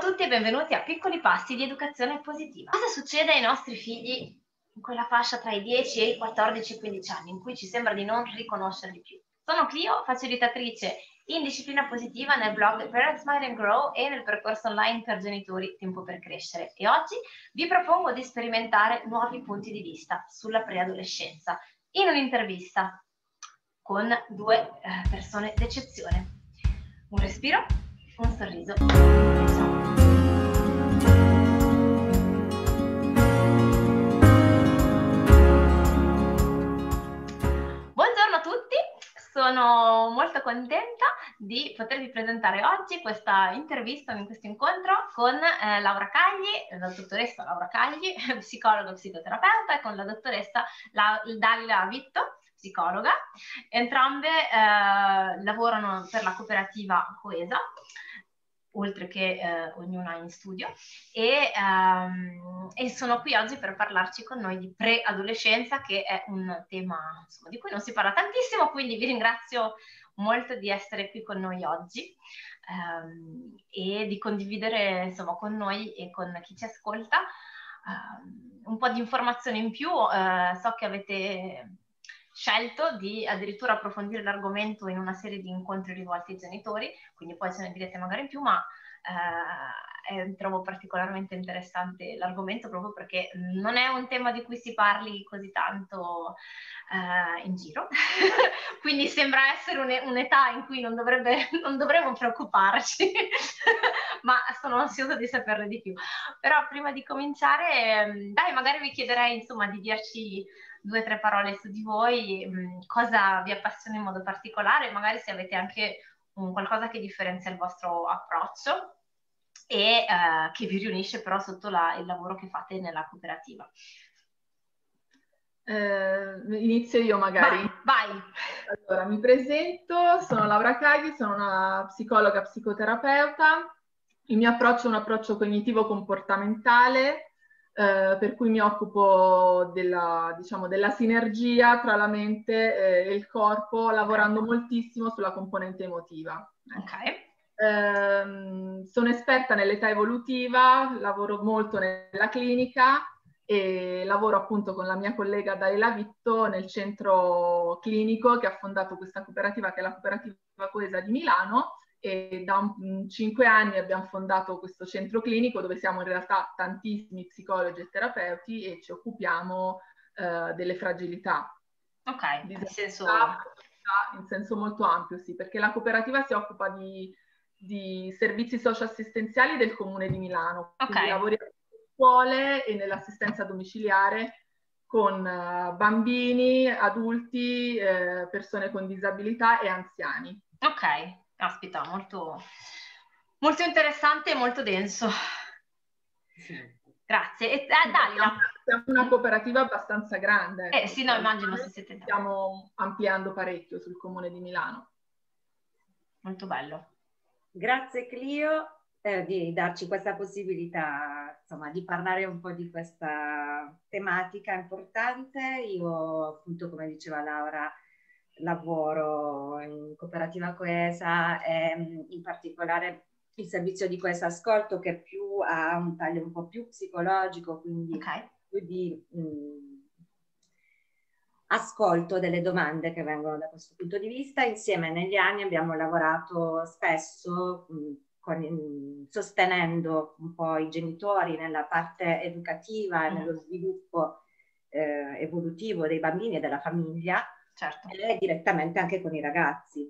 tutti e benvenuti a Piccoli Passi di Educazione Positiva. Cosa succede ai nostri figli in quella fascia tra i 10 e i 14-15 anni in cui ci sembra di non riconoscerli più? Sono Clio, facilitatrice in disciplina positiva nel blog Parents Mind and Grow e nel percorso online per genitori Tempo per Crescere e oggi vi propongo di sperimentare nuovi punti di vista sulla preadolescenza in un'intervista con due eh, persone d'eccezione. Un respiro, un sorriso. Sono molto contenta di potervi presentare oggi questa intervista, in questo incontro con eh, Laura Cagli, la dottoressa Laura Cagli, psicologa e psicoterapeuta, e con la dottoressa la- Dalila Vitto, psicologa. Entrambe eh, lavorano per la cooperativa Coesa oltre che eh, ognuna in studio, e, um, e, sono qui oggi per parlarci con noi di preadolescenza, che è un tema insomma, di cui non si parla tantissimo, quindi vi ringrazio molto di essere qui con noi oggi um, e di condividere insomma, con noi e con chi ci ascolta um, un po' di informazioni in più. Uh, so che avete scelto di addirittura approfondire l'argomento in una serie di incontri rivolti ai genitori, quindi poi ce ne direte magari in più, ma eh, trovo particolarmente interessante l'argomento proprio perché non è un tema di cui si parli così tanto eh, in giro, quindi sembra essere un, un'età in cui non, dovrebbe, non dovremmo preoccuparci, ma sono ansiosa di saperne di più. Però prima di cominciare, dai, magari vi chiederei insomma di dirci due o tre parole su di voi, mh, mm, cosa vi appassiona in modo particolare, magari se avete anche un qualcosa che differenzia il vostro approccio e eh, che vi riunisce però sotto la, il lavoro che fate nella cooperativa. Eh, inizio io magari. Vai, vai. Allora, mi presento, sono Laura Caghi, sono una psicologa psicoterapeuta. Il mio approccio è un approccio cognitivo-comportamentale eh, per cui mi occupo della, diciamo, della sinergia tra la mente e il corpo, lavorando moltissimo sulla componente emotiva. Ok. Eh, sono esperta nell'età evolutiva, lavoro molto nella clinica e lavoro appunto con la mia collega Daila Vitto nel centro clinico che ha fondato questa cooperativa che è la cooperativa Coesa di Milano e da un, cinque anni abbiamo fondato questo centro clinico dove siamo in realtà tantissimi psicologi e terapeuti e ci occupiamo uh, delle fragilità. Ok, in senso... in senso molto ampio, sì, perché la cooperativa si occupa di, di servizi socio-assistenziali del comune di Milano. Ok. Quindi lavoriamo in scuole e nell'assistenza domiciliare con uh, bambini, adulti, eh, persone con disabilità e anziani. Ok, Aspetta, molto, molto interessante e molto denso. Sì. Grazie. E, eh, Dalila. Siamo una cooperativa abbastanza grande. Eh sì, no, immagino se siete Stiamo ampliando parecchio sul comune di Milano. Molto bello. Grazie Clio eh, di darci questa possibilità insomma, di parlare un po' di questa tematica importante. Io appunto, come diceva Laura, lavoro in cooperativa coesa e mm, in particolare il servizio di Coesa Ascolto che più ha un taglio un po' più psicologico, quindi okay. più di mh, mm, ascolto delle domande che vengono da questo punto di vista. Insieme negli anni abbiamo lavorato spesso mh, mm, con, sostenendo un po' i genitori nella parte educativa e nello sviluppo eh, evolutivo dei bambini e della famiglia certo. e direttamente anche con i ragazzi,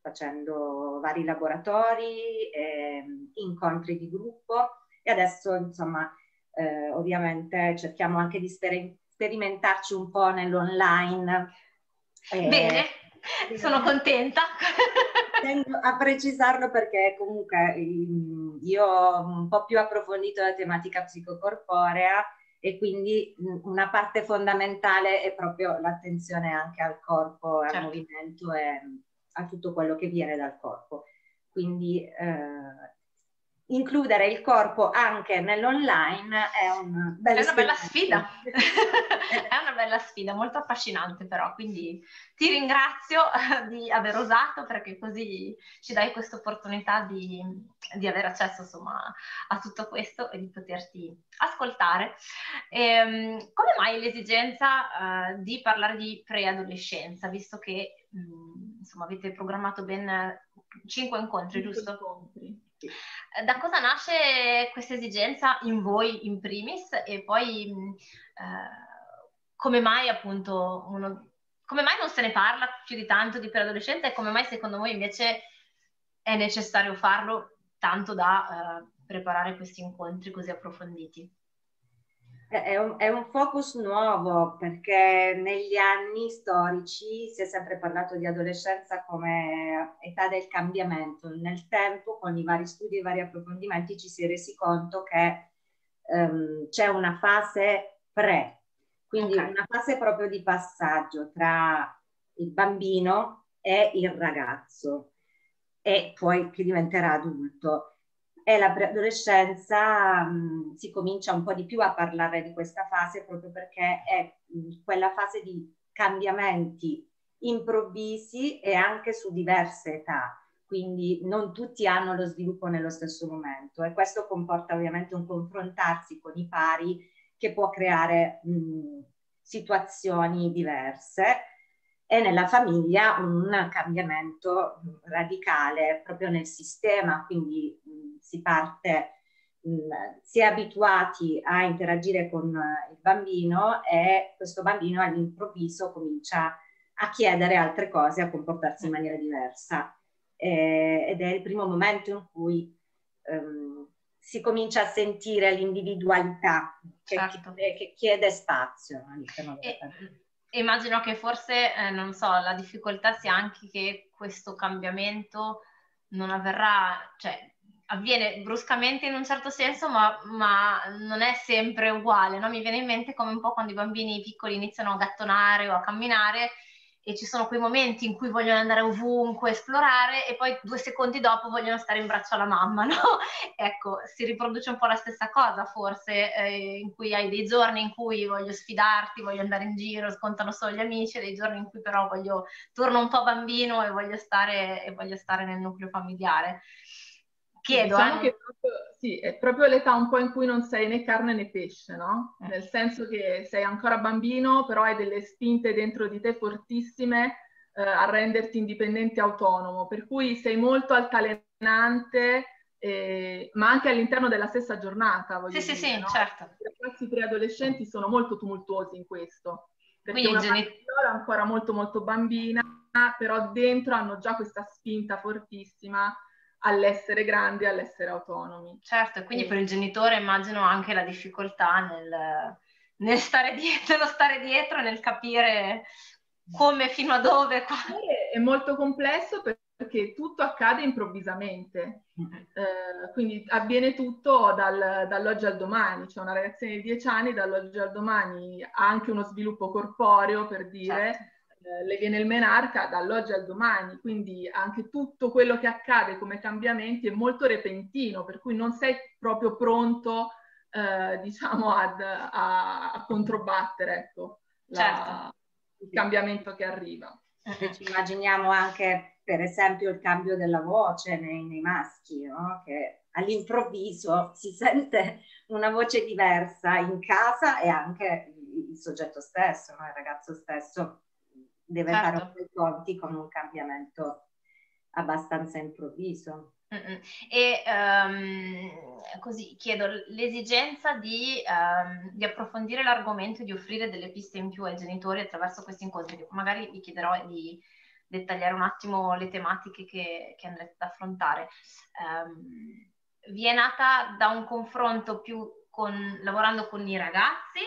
facendo vari laboratori, eh, incontri di gruppo e adesso insomma eh, ovviamente cerchiamo anche di sper- sperimentarci un po' nell'online. Eh, Bene, sono contenta. Tengo a precisarlo perché comunque io ho un po' più approfondito la tematica psicocorporea e quindi una parte fondamentale è proprio l'attenzione anche al corpo, certo. al movimento e a tutto quello che viene dal corpo. Quindi eh, includere il corpo anche nell'online è, un è una bella sfida, è una bella sfida, molto affascinante però, quindi ti ringrazio di aver osato perché così ci dai questa opportunità di, di avere accesso insomma a tutto questo e di poterti ascoltare. E, ehm, come mai l'esigenza uh, di parlare di preadolescenza, visto che mh, mm, insomma avete programmato ben cinque incontri, cinque giusto? Incontri eh, da cosa nasce questa esigenza in voi in primis? E poi eh, come mai appunto uno, come mai non se ne parla più di tanto di preadolescenza e come mai secondo voi invece è necessario farlo tanto da eh, preparare questi incontri così approfonditi? È un, è un, focus nuovo perché negli anni storici si è sempre parlato di adolescenza come età del cambiamento. Nel tempo, con i vari studi e i vari approfondimenti, ci si è resi conto che um, c'è una fase pre, quindi okay. una fase proprio di passaggio tra il bambino e il ragazzo e poi che diventerà adulto e la preadolescenza si comincia un po' di più a parlare di questa fase proprio perché è quella fase di cambiamenti improvvisi e anche su diverse età, quindi non tutti hanno lo sviluppo nello stesso momento e questo comporta ovviamente un confrontarsi con i pari che può creare mh, situazioni diverse e nella famiglia un cambiamento radicale proprio nel sistema, quindi si parte, mh, si è abituati a interagire con il bambino e questo bambino all'improvviso comincia a chiedere altre cose, a comportarsi in maniera diversa. Eh, ed è il primo momento in cui um, si comincia a sentire l'individualità che, certo. che, che chiede spazio all'interno della famiglia immagino che forse, eh, non so, la difficoltà sia anche che questo cambiamento non avverrà, cioè avviene bruscamente in un certo senso, ma, ma non è sempre uguale, no? Mi viene in mente come un po' quando i bambini piccoli iniziano a gattonare o a camminare e ci sono quei momenti in cui vogliono andare ovunque, esplorare e poi due secondi dopo vogliono stare in braccio alla mamma, no? ecco, si riproduce un po' la stessa cosa forse, eh, in cui hai dei giorni in cui voglio sfidarti, voglio andare in giro, scontano solo gli amici, dei giorni in cui però voglio, torno un po' bambino e voglio stare, e voglio stare nel nucleo familiare. Chiedo, diciamo eh? che proprio, sì, è proprio l'età un po' in cui non sei né carne né pesce, no? Eh. Nel senso che sei ancora bambino, però hai delle spinte dentro di te fortissime eh, a renderti indipendente e autonomo, per cui sei molto altalenante, eh, ma anche all'interno della stessa giornata. Sì, dire, sì, no? sì, certo. I ragazzi preadolescenti sono molto tumultuosi in questo, perché Quindi una geni- è ancora molto molto bambina, però dentro hanno già questa spinta fortissima all'essere grandi, all'essere autonomi. Certo, e quindi e... per il genitore immagino anche la difficoltà nel, nel stare dietro, nello stare dietro, nel capire come, fino a dove. È molto complesso perché tutto accade improvvisamente, mm-hmm. eh, quindi avviene tutto dal, dall'oggi al domani, c'è una ragazzina di 10 anni, dall'oggi al domani ha anche uno sviluppo corporeo per dire, certo. Eh, le viene il menarca dall'oggi al domani, quindi anche tutto quello che accade come cambiamenti è molto repentino, per cui non sei proprio pronto, eh, diciamo, ad, a, a, controbattere ecco, la, certo. il cambiamento che arriva. Ci immaginiamo anche, per esempio, il cambio della voce nei, nei maschi, no? che all'improvviso si sente una voce diversa in casa e anche il soggetto stesso, no? il ragazzo stesso deve certo. fare i conti con un cambiamento abbastanza improvviso. Mm-mm. E um, così chiedo l'esigenza di, um, di, approfondire l'argomento e di offrire delle piste in più ai genitori attraverso questi incontri. Magari vi chiederò di dettagliare un attimo le tematiche che, che andrete ad affrontare. Um, vi è nata da un confronto più con, lavorando con i ragazzi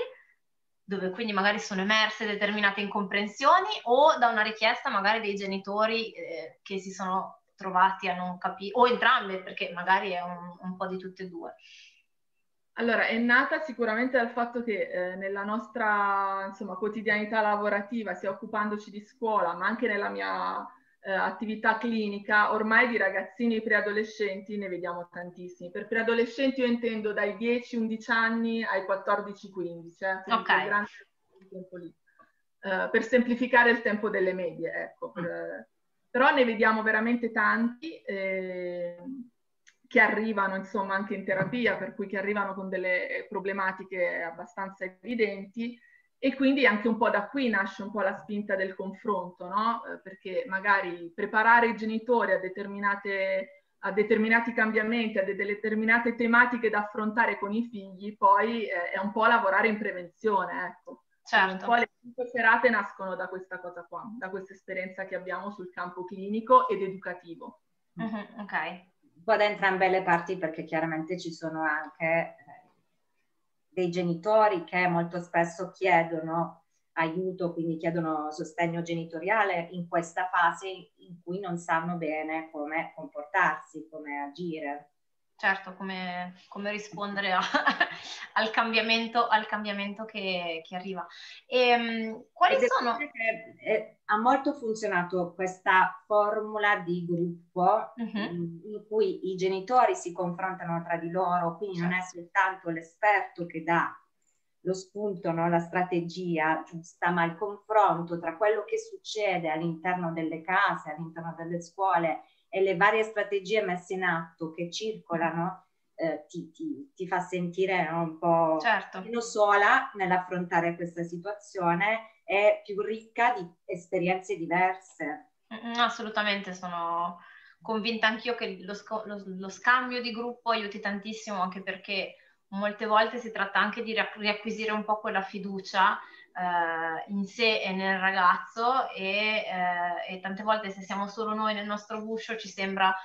dove quindi magari sono emerse determinate incomprensioni o da una richiesta magari dei genitori eh, che si sono trovati a non capire, o entrambe, perché magari è un, un, po' di tutte e due. Allora, è nata sicuramente dal fatto che eh, nella nostra insomma, quotidianità lavorativa, sia occupandoci di scuola, ma anche nella mia eh, attività clinica, ormai di ragazzini e preadolescenti ne vediamo tantissimi. Per preadolescenti io intendo dai 10-11 anni ai 14-15, eh, ok. Grande tempo lì. Uh, per semplificare il tempo delle medie, ecco. Per, però ne vediamo veramente tanti eh, che arrivano insomma anche in terapia, per cui che arrivano con delle problematiche abbastanza evidenti e quindi anche un po' da qui nasce un po' la spinta del confronto, no? Eh, perché magari preparare i genitori a, determinate, a determinati cambiamenti, a delle determinate tematiche da affrontare con i figli, poi eh, è un po' lavorare in prevenzione, ecco. Certo. Un po' le cinque serate nascono da questa cosa qua, da questa esperienza che abbiamo sul campo clinico ed educativo. Mm-hmm, ok. Un po' da entrambe le parti perché chiaramente ci sono anche dei genitori che molto spesso chiedono aiuto, quindi chiedono sostegno genitoriale in questa fase in cui non sanno bene come comportarsi, come agire certo, come, come rispondere a, al cambiamento, al cambiamento che, che arriva. E, ehm, quali Ed sono? Che, eh, ha molto funzionato questa formula di gruppo uh-huh. in cui i genitori si confrontano tra di loro, quindi certo. non è certo. soltanto l'esperto che dà lo spunto, no? la strategia giusta, ma il confronto tra quello che succede all'interno delle case, all'interno delle scuole e le varie strategie messe in atto che circolano eh, ti, ti, ti, fa sentire no, un po' certo. meno sola nell'affrontare questa situazione e più ricca di esperienze diverse. Assolutamente, sono convinta anch'io che lo, sc- lo, lo scambio di gruppo aiuti tantissimo anche perché molte volte si tratta anche di riacquisire un po' quella fiducia eh, in sé e nel ragazzo e, eh, e, tante volte se siamo solo noi nel nostro guscio ci sembra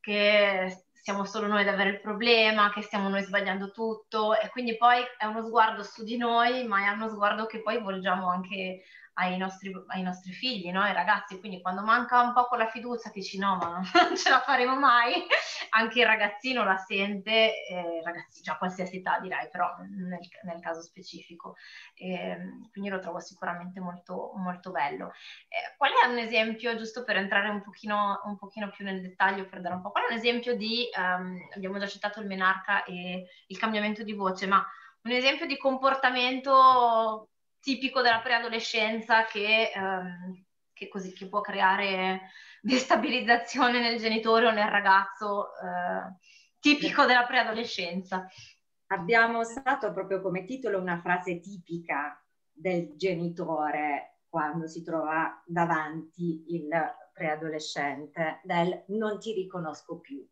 che siamo solo noi ad avere il problema, che stiamo noi sbagliando tutto e quindi poi è uno sguardo su di noi, ma è uno sguardo che poi volgiamo anche ai nostri, ai nostri figli, no? ai ragazzi. Quindi quando manca un po' quella fiducia che ci no, ma non ce la faremo mai, anche il ragazzino la sente, eh, ragazzi, già qualsiasi età direi, però nel, nel caso specifico. Eh, quindi lo trovo sicuramente molto, molto bello. Eh, qual è un esempio, giusto per entrare un pochino, un pochino più nel dettaglio, per dare un po', qual è un esempio di, um, abbiamo già citato il menarca e il cambiamento di voce, ma un esempio di comportamento tipico della preadolescenza che, ehm, che, così, che può creare destabilizzazione nel genitore o nel ragazzo, eh, tipico della preadolescenza. Abbiamo usato proprio come titolo una frase tipica del genitore quando si trova davanti il preadolescente del non ti riconosco più.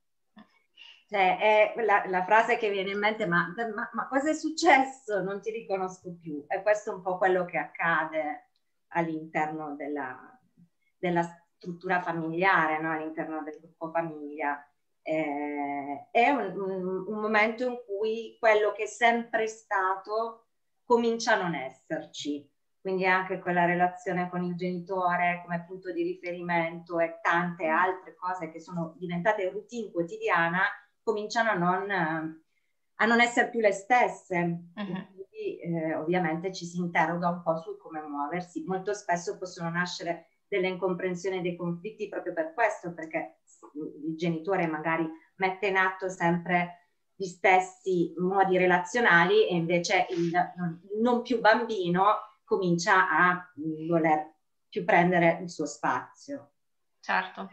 Cioè, è la, la, frase che viene in mente, ma, ma, ma, cosa è successo? Non ti riconosco più. E questo è un po' quello che accade all'interno della, della struttura familiare, no? all'interno del gruppo famiglia. Eh, è un, un, un momento in cui quello che è sempre stato comincia a non esserci. Quindi anche quella relazione con il genitore come punto di riferimento e tante altre cose che sono diventate routine quotidiana cominciano a non, a non essere più le stesse. Uh-huh. Quindi eh, ovviamente ci si interroga un po' su come muoversi. Molto spesso possono nascere delle incomprensioni e dei conflitti proprio per questo, perché il genitore magari mette in atto sempre gli stessi modi relazionali e invece il non più bambino comincia a voler più prendere il suo spazio. Certo.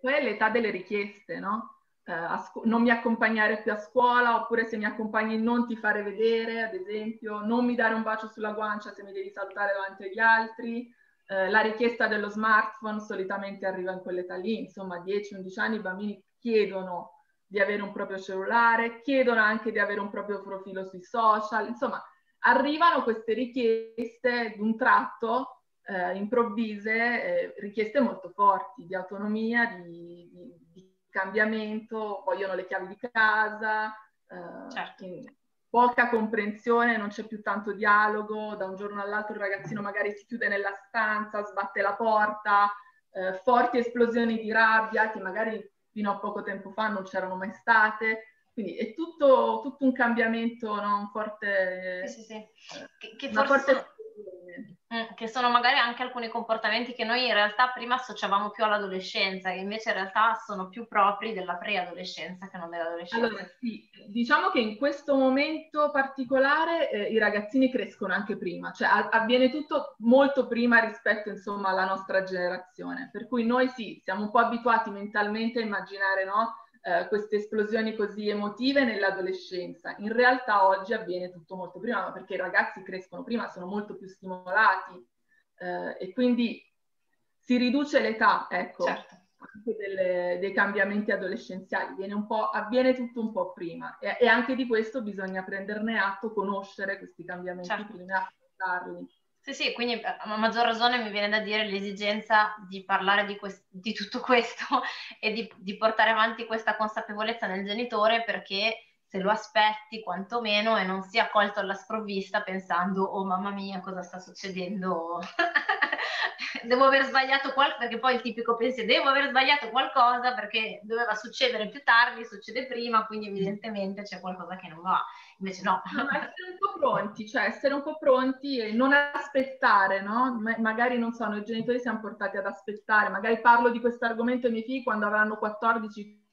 Poi è l'età delle richieste, no? Eh, scu- non mi accompagnare più a scuola, oppure se mi accompagni non ti fare vedere, ad esempio, non mi dare un bacio sulla guancia se mi devi salutare davanti agli altri. Eh, la richiesta dello smartphone solitamente arriva in quell'età lì, insomma 10-11 anni i bambini chiedono di avere un proprio cellulare, chiedono anche di avere un proprio profilo sui social, insomma arrivano queste richieste d'un tratto eh, improvvise, eh, richieste molto forti di autonomia, di, di, cambiamento, vogliono le chiavi di casa, eh, certo. poca comprensione, non c'è più tanto dialogo, da un giorno all'altro il ragazzino magari si chiude nella stanza, sbatte la porta, eh, forti esplosioni di rabbia che magari fino a poco tempo fa non c'erano mai state. Quindi è tutto, tutto un cambiamento, no? un forte... Sì, sì, sì. Che, che forse... Forte che sono magari anche alcuni comportamenti che noi in realtà prima associavamo più all'adolescenza, che invece in realtà sono più propri della preadolescenza che non dell'adolescenza. Allora, sì, diciamo che in questo momento particolare eh, i ragazzini crescono anche prima, cioè a- avviene tutto molto prima rispetto insomma alla nostra generazione, per cui noi sì, siamo un po' abituati mentalmente a immaginare no, eh, queste esplosioni così emotive nell'adolescenza. In realtà oggi avviene tutto molto prima, perché i ragazzi crescono prima, sono molto più stimolati eh, e quindi si riduce l'età, ecco, certo. anche delle, dei cambiamenti adolescenziali, avviene tutto un po' prima e, e, anche di questo bisogna prenderne atto, conoscere questi cambiamenti certo. prima affrontarli. Sì, sì, quindi eh, a maggior ragione mi viene da dire l'esigenza di parlare di, quest- di tutto questo e di, di, portare avanti questa consapevolezza nel genitore perché se lo aspetti quantomeno e non sia colto alla sprovvista pensando oh mamma mia cosa sta succedendo? Devo aver sbagliato qualcosa perché poi il tipico pensiero devo aver sbagliato qualcosa perché doveva succedere più tardi succede prima quindi evidentemente c'è qualcosa che non va invece no. no essere un po' pronti, cioè essere un po' pronti e non aspettare, no? magari non so, noi genitori siamo portati ad aspettare, magari parlo di questo argomento ai miei figli quando avranno 14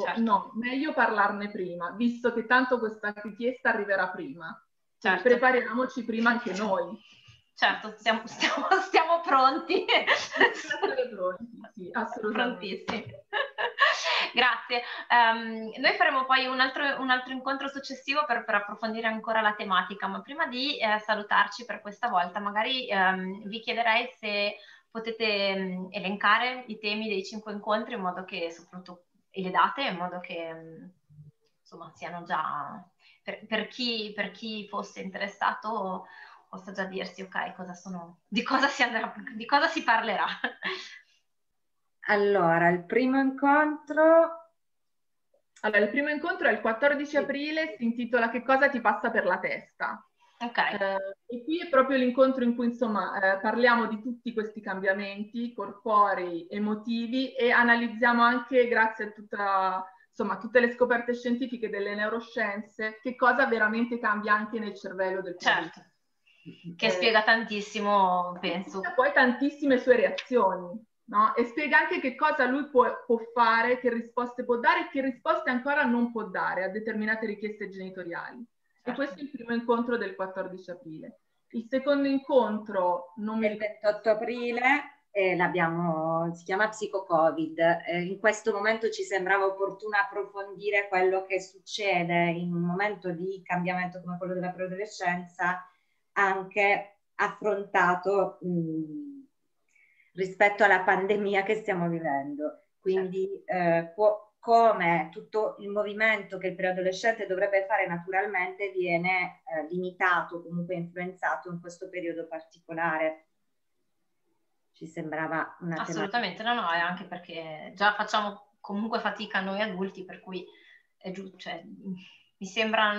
certo. no, meglio parlarne prima, visto che tanto questa richiesta arriverà prima. Certo. Prepariamoci prima anche noi. Certo, stiamo, stiamo, stiamo pronti. pronti, sì, assolutamente. Prontissimi. Grazie. Um, noi faremo poi un altro, un altro incontro successivo per, per, approfondire ancora la tematica, ma prima di eh, salutarci per questa volta, magari um, vi chiederei se potete um, elencare i temi dei cinque incontri in modo che, soprattutto, le date, in modo che insomma siano già per, per, chi, per chi fosse interessato possa già dirsi ok cosa sono, di cosa si, andrà, di cosa si parlerà. Allora, il primo incontro... Allora, il primo incontro è il 14 aprile, si intitola Che cosa ti passa per la testa? Ok. Eh, e qui è proprio l'incontro in cui, insomma, eh, parliamo di tutti questi cambiamenti corporei, emotivi e analizziamo anche, grazie a tutta, insomma, tutte le scoperte scientifiche delle neuroscienze, che cosa veramente cambia anche nel cervello del certo. paziente. Che eh, spiega tantissimo, penso. E poi tantissime sue reazioni no? E spiega anche che cosa lui può, può, fare, che risposte può dare e che risposte ancora non può dare a determinate richieste genitoriali. Certo. E questo è il primo incontro del 14 aprile. Il secondo incontro non mi... Il 28 aprile eh, l'abbiamo, si chiama Psico-Covid. Eh, in questo momento ci sembrava opportuno approfondire quello che succede in un momento di cambiamento come quello della preadolescenza, anche affrontato mh, rispetto alla pandemia che stiamo vivendo. Quindi eh, può, come tutto il movimento che il preadolescente dovrebbe fare naturalmente viene eh, limitato, comunque influenzato in questo periodo particolare. Ci sembrava una Assolutamente, tematica. no, no, è anche perché già facciamo comunque fatica noi adulti, per cui è giusto, cioè, mi sembra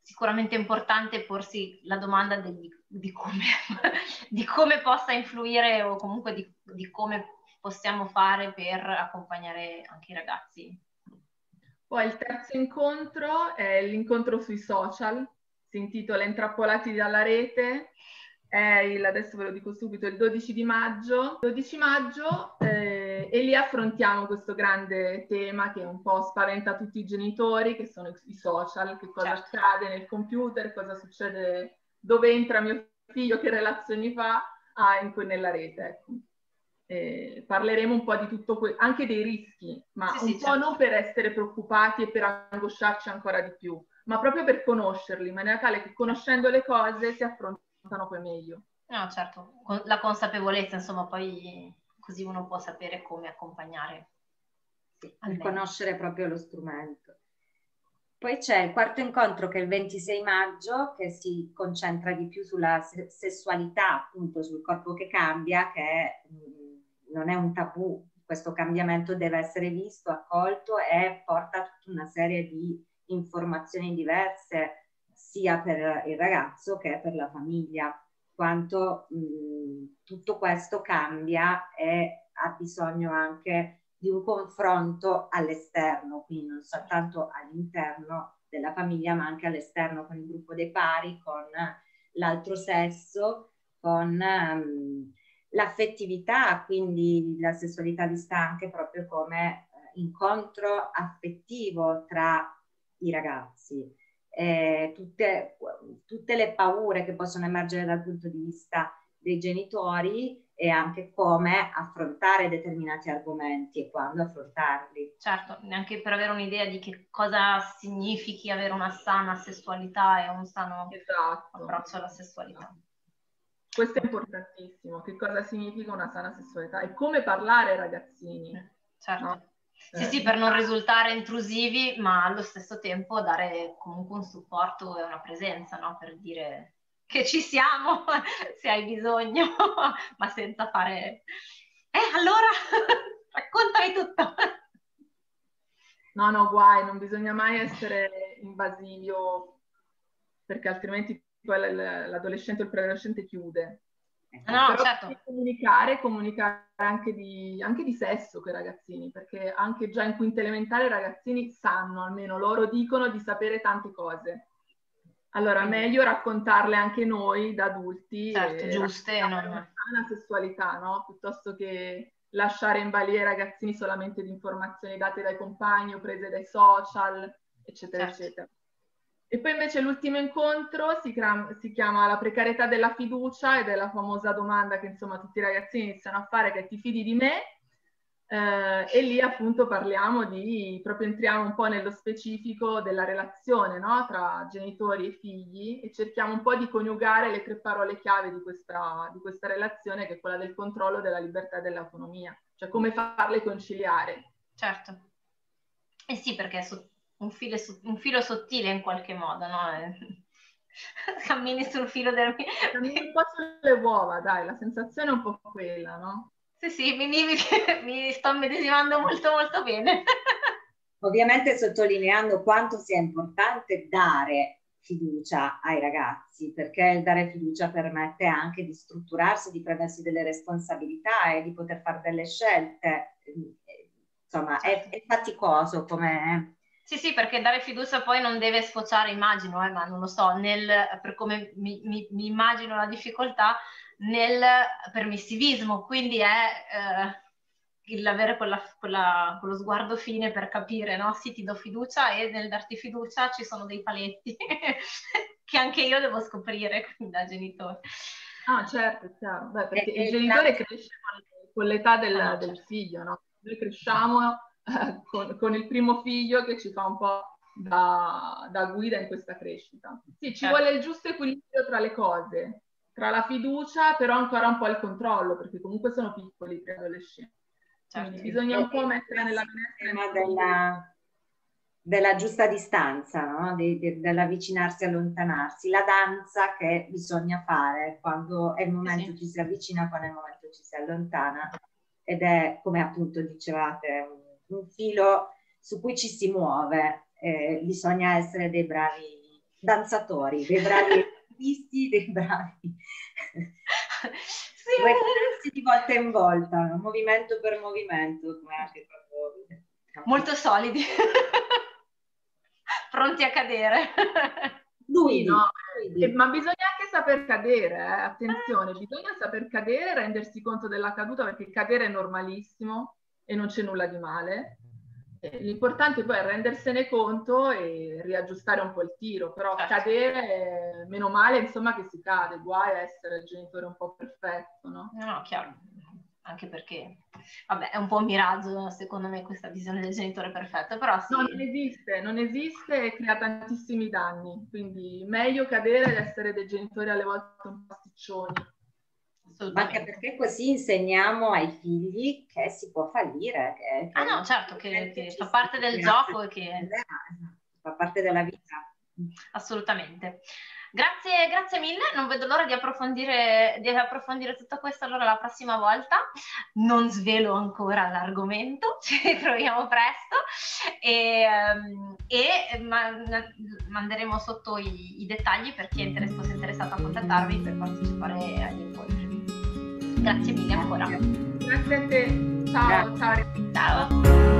sicuramente importante porsi la domanda di, di, come, di come, possa influire o comunque di, di, come possiamo fare per accompagnare anche i ragazzi. Poi il terzo incontro è l'incontro sui social, si intitola Intrappolati dalla rete, è il, adesso ve lo dico subito, il 12 di maggio. 12 maggio eh, e lì affrontiamo questo grande tema che un po' spaventa tutti i genitori, che sono i social, che cosa certo. accade nel computer, cosa succede, dove entra mio figlio, che relazioni fa ah, in, nella rete. Ecco. Eh, parleremo un po' di tutto questo, anche dei rischi, ma sì, un sì, po' certo. non per essere preoccupati e per angosciarci ancora di più, ma proprio per conoscerli, in maniera tale che conoscendo le cose si affronta affrontano poi meglio. No, certo, la consapevolezza, insomma, poi così uno può sapere come accompagnare. Sì, conoscere proprio lo strumento. Poi c'è il quarto incontro che è il 26 maggio, che si concentra di più sulla sessualità, appunto sul corpo che cambia, che è, non è un tabù, questo cambiamento deve essere visto, accolto e porta tutta una serie di informazioni diverse sia per il ragazzo che per la famiglia, quanto mh, tutto questo cambia e ha bisogno anche di un confronto all'esterno, quindi non soltanto all'interno della famiglia, ma anche all'esterno con il gruppo dei pari, con l'altro sesso, con um, l'affettività, quindi la sessualità vista anche proprio come uh, incontro affettivo tra i ragazzi. Eh, tutte, tutte le paure che possono emergere dal punto di vista dei genitori e anche come affrontare determinati argomenti e quando affrontarli. Certo, anche per avere un'idea di che cosa significhi avere una sana sessualità e un sano esatto. approccio alla sessualità. Questo è importantissimo, che cosa significa una sana sessualità e come parlare ai ragazzini. Certo. No? Sì, sì, per non risultare intrusivi, ma allo stesso tempo dare comunque un supporto e una presenza, no? Per dire che ci siamo se hai bisogno, ma senza fare... Eh, allora, raccontami tutto. No, no, guai, non bisogna mai essere invasivi perché altrimenti poi l'adolescente o il preadolescente chiude. No, Però certo. Comunicare, comunicare anche di, anche di sesso con i ragazzini, perché anche già in quinta elementare i ragazzini sanno, almeno loro dicono, di sapere tante cose. Allora, meglio raccontarle anche noi da adulti. Certo, giuste. Non... Una sana sessualità, no? Piuttosto che lasciare in balia i ragazzini solamente di informazioni date dai compagni o prese dai social, eccetera, certo. eccetera. E poi invece l'ultimo incontro si, cram- si, chiama la precarietà della fiducia ed è la famosa domanda che insomma tutti i ragazzini iniziano a fare che ti fidi di me eh, e lì appunto parliamo di, proprio entriamo un po' nello specifico della relazione no? tra genitori e figli e cerchiamo un po' di coniugare le tre parole chiave di questa, di questa relazione che è quella del controllo, della libertà e dell'autonomia, cioè come farle conciliare. Certo. Eh sì, perché su un, filo, un filo sottile in qualche modo, no? Cammini sul filo del... Cammini un po' sulle uova, dai, la sensazione è un po' quella, no? Sì, sì, mi, mi, mi sto medesimando molto molto bene. Ovviamente sottolineando quanto sia importante dare fiducia ai ragazzi, perché il dare fiducia permette anche di strutturarsi, di prendersi delle responsabilità e di poter fare delle scelte. Insomma, è, è faticoso come... Sì, sì, perché dare fiducia poi non deve sfociare, immagino, eh, ma non lo so, nel, per come mi, mi, mi immagino la difficoltà, nel permissivismo, quindi è eh, l'avere quella, quella, quello sguardo fine per capire, no? Sì, ti do fiducia e nel darti fiducia ci sono dei paletti che anche io devo scoprire da genitore. Ah, certo, chiaro. Beh, perché e, il genitore la... cresce con, l'età del, ah, del certo. figlio, no? Noi cresciamo eh, con, con, il primo figlio che ci fa un po' da, da guida in questa crescita. Sì, ci certo. vuole il giusto equilibrio tra le cose tra la fiducia, però ancora un po' il controllo, perché comunque sono piccoli i adolescenti. Certo. Quindi bisogna un po' mettere nella finestra della, della giusta distanza, no? de, de, dell'avvicinarsi e allontanarsi, la danza che bisogna fare quando è il momento sì. ci si avvicina, quando è il momento ci si allontana ed è, come appunto dicevate, un, un filo su cui ci si muove, eh, bisogna essere dei bravi danzatori, dei bravi visti dei bravi. sì, Recrearsi di volta in volta, movimento per movimento, come anche proprio... Molto solidi, pronti a cadere. Lui no, eh, ma bisogna anche saper cadere, eh? attenzione, bisogna saper cadere e rendersi conto della caduta perché cadere è normalissimo e non c'è nulla di male L'importante poi è rendersene conto e riaggiustare un po' il tiro, però certo. cadere, meno male insomma che si cade, guai a essere il genitore un po' perfetto, no? No, no, chiaro, anche perché, vabbè, è un po' un miraggio secondo me questa visione del genitore perfetto, però sì. No, non esiste, non esiste e crea tantissimi danni, quindi meglio cadere ed essere dei genitori alle volte un po' sticcioni. Anche perché così insegniamo ai figli che si può fallire. Che, che ah no, certo, che, che fa parte del gioco e che... Fa parte della vita. Assolutamente. Grazie, grazie mille, non vedo l'ora di approfondire, di approfondire tutto questo allora la prossima volta. Non svelo ancora l'argomento, ci ritroviamo presto e, ehm, e manderemo sotto i, i, dettagli per chi è fosse interessato a contattarvi per partecipare agli incontri. Grazie mille ancora. Grazie a te. Ciao, ciao. Ciao.